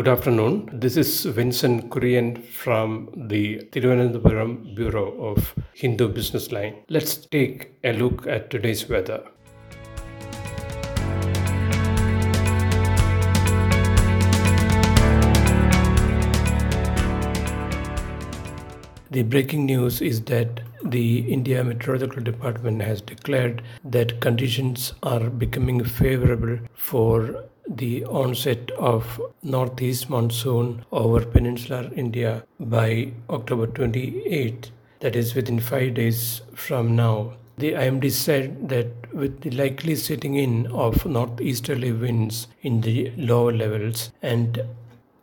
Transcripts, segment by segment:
Good afternoon. This is Vinson Kurian from the Thiruvananthapuram Bureau of Hindu Business Line. Let's take a look at today's weather. The breaking news is that the India Meteorological Department has declared that conditions are becoming favorable for the onset of northeast monsoon over peninsular India by October 28, that is within 5 days from now. The IMD said that with the likely setting in of northeasterly winds in the lower levels and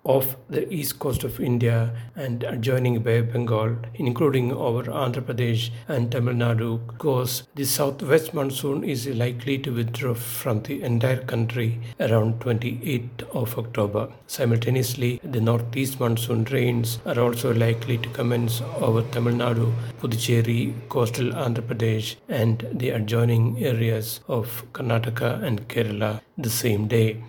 off the east coast of India and adjoining Bay of Bengal, including over Andhra Pradesh and Tamil Nadu coast, the southwest monsoon is likely to withdraw from the entire country around 28th of October. Simultaneously, the northeast monsoon rains are also likely to commence over Tamil Nadu, Puducherry, coastal Andhra Pradesh, and the adjoining areas of Karnataka and Kerala the same day.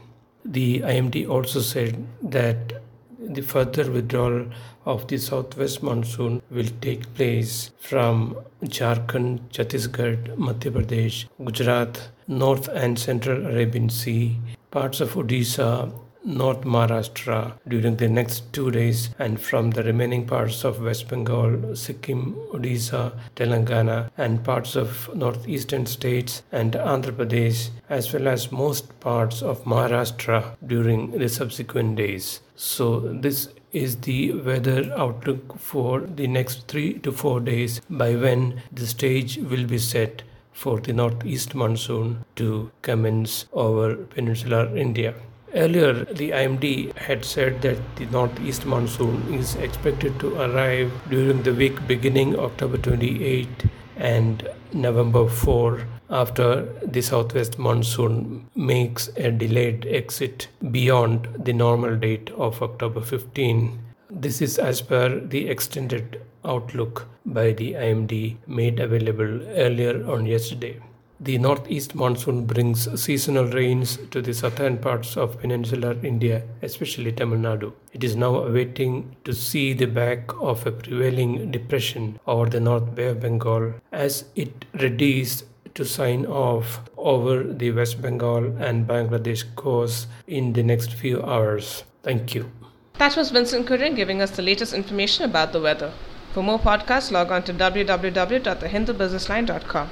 The IMD also said that the further withdrawal of the southwest monsoon will take place from Jharkhand, Chhattisgarh, Madhya Pradesh, Gujarat, North and Central Arabian Sea, parts of Odisha, North Maharashtra during the next two days, and from the remaining parts of West Bengal, Sikkim, Odisha, Telangana, and parts of northeastern states and Andhra Pradesh, as well as most parts of Maharashtra during the subsequent days. So, this is the weather outlook for the next three to four days by when the stage will be set for the northeast monsoon to commence over peninsular India. Earlier, the IMD had said that the northeast monsoon is expected to arrive during the week beginning October 28 and November 4 after the southwest monsoon makes a delayed exit beyond the normal date of October 15. This is as per the extended outlook by the IMD made available earlier on yesterday. The northeast monsoon brings seasonal rains to the southern parts of peninsular India, especially Tamil Nadu. It is now awaiting to see the back of a prevailing depression over the North Bay of Bengal as it readies to sign off over the West Bengal and Bangladesh coast in the next few hours. Thank you. That was Vinson Kurian giving us the latest information about the weather. For more podcasts, log on to www.thehindubusinessline.com.